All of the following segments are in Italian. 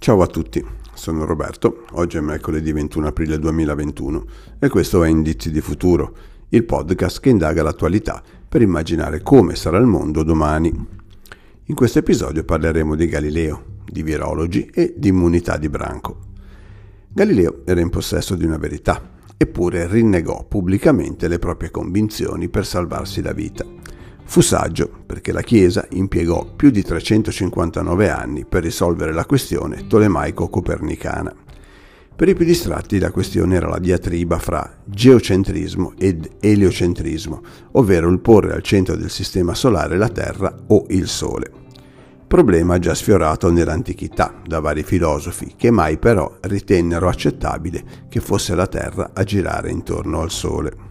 Ciao a tutti, sono Roberto, oggi è mercoledì 21 aprile 2021 e questo è Indizi di Futuro, il podcast che indaga l'attualità per immaginare come sarà il mondo domani. In questo episodio parleremo di Galileo, di virologi e di immunità di branco. Galileo era in possesso di una verità, eppure rinnegò pubblicamente le proprie convinzioni per salvarsi la vita. Fu saggio perché la Chiesa impiegò più di 359 anni per risolvere la questione tolemaico-copernicana. Per i più distratti la questione era la diatriba fra geocentrismo ed eliocentrismo, ovvero il porre al centro del sistema solare la Terra o il Sole. Problema già sfiorato nell'antichità da vari filosofi che mai però ritennero accettabile che fosse la Terra a girare intorno al Sole.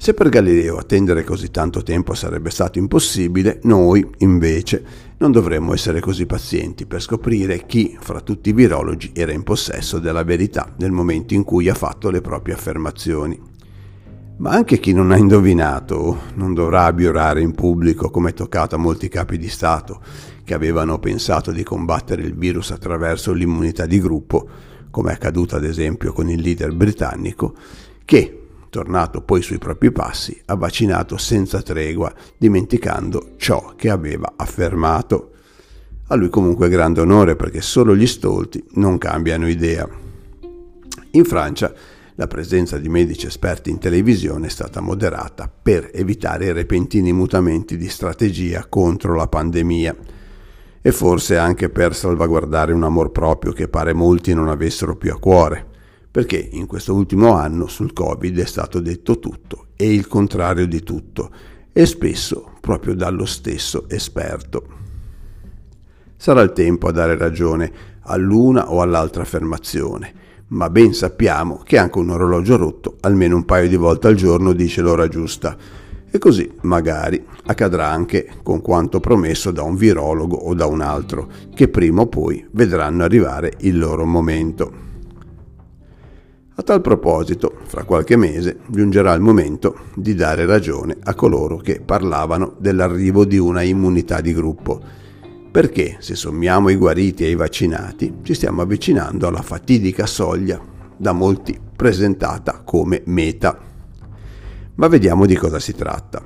Se per Galileo attendere così tanto tempo sarebbe stato impossibile, noi, invece, non dovremmo essere così pazienti per scoprire chi, fra tutti i virologi, era in possesso della verità nel momento in cui ha fatto le proprie affermazioni. Ma anche chi non ha indovinato non dovrà abbiurare in pubblico come è toccato a molti capi di Stato che avevano pensato di combattere il virus attraverso l'immunità di gruppo, come è accaduto ad esempio con il leader britannico, che tornato poi sui propri passi, ha vaccinato senza tregua, dimenticando ciò che aveva affermato. A lui comunque grande onore perché solo gli stolti non cambiano idea. In Francia la presenza di medici esperti in televisione è stata moderata per evitare i repentini mutamenti di strategia contro la pandemia e forse anche per salvaguardare un amor proprio che pare molti non avessero più a cuore perché in questo ultimo anno sul Covid è stato detto tutto e il contrario di tutto, e spesso proprio dallo stesso esperto. Sarà il tempo a dare ragione all'una o all'altra affermazione, ma ben sappiamo che anche un orologio rotto almeno un paio di volte al giorno dice l'ora giusta. E così magari accadrà anche con quanto promesso da un virologo o da un altro, che prima o poi vedranno arrivare il loro momento. A tal proposito, fra qualche mese giungerà il momento di dare ragione a coloro che parlavano dell'arrivo di una immunità di gruppo, perché se sommiamo i guariti e i vaccinati ci stiamo avvicinando alla fatidica soglia da molti presentata come meta. Ma vediamo di cosa si tratta.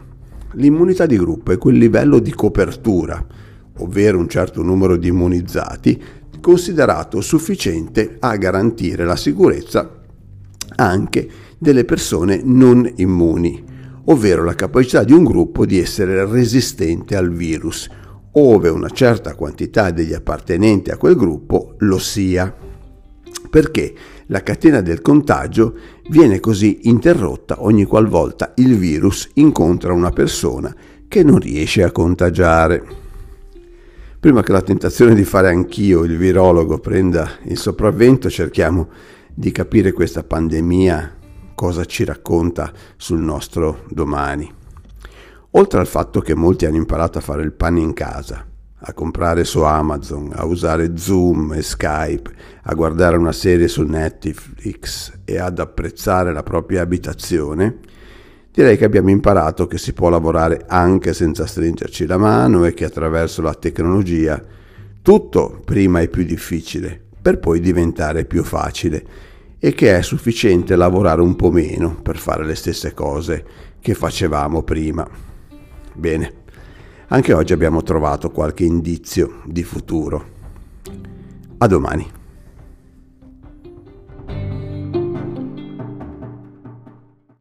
L'immunità di gruppo è quel livello di copertura, ovvero un certo numero di immunizzati, considerato sufficiente a garantire la sicurezza anche delle persone non immuni, ovvero la capacità di un gruppo di essere resistente al virus, ove una certa quantità degli appartenenti a quel gruppo lo sia. Perché la catena del contagio viene così interrotta ogni qualvolta il virus incontra una persona che non riesce a contagiare. Prima che la tentazione di fare anch'io il virologo prenda il sopravvento, cerchiamo di capire questa pandemia cosa ci racconta sul nostro domani. Oltre al fatto che molti hanno imparato a fare il pane in casa, a comprare su Amazon, a usare Zoom e Skype, a guardare una serie su Netflix e ad apprezzare la propria abitazione, direi che abbiamo imparato che si può lavorare anche senza stringerci la mano e che attraverso la tecnologia tutto prima è più difficile, per poi diventare più facile e che è sufficiente lavorare un po' meno per fare le stesse cose che facevamo prima. Bene, anche oggi abbiamo trovato qualche indizio di futuro. A domani.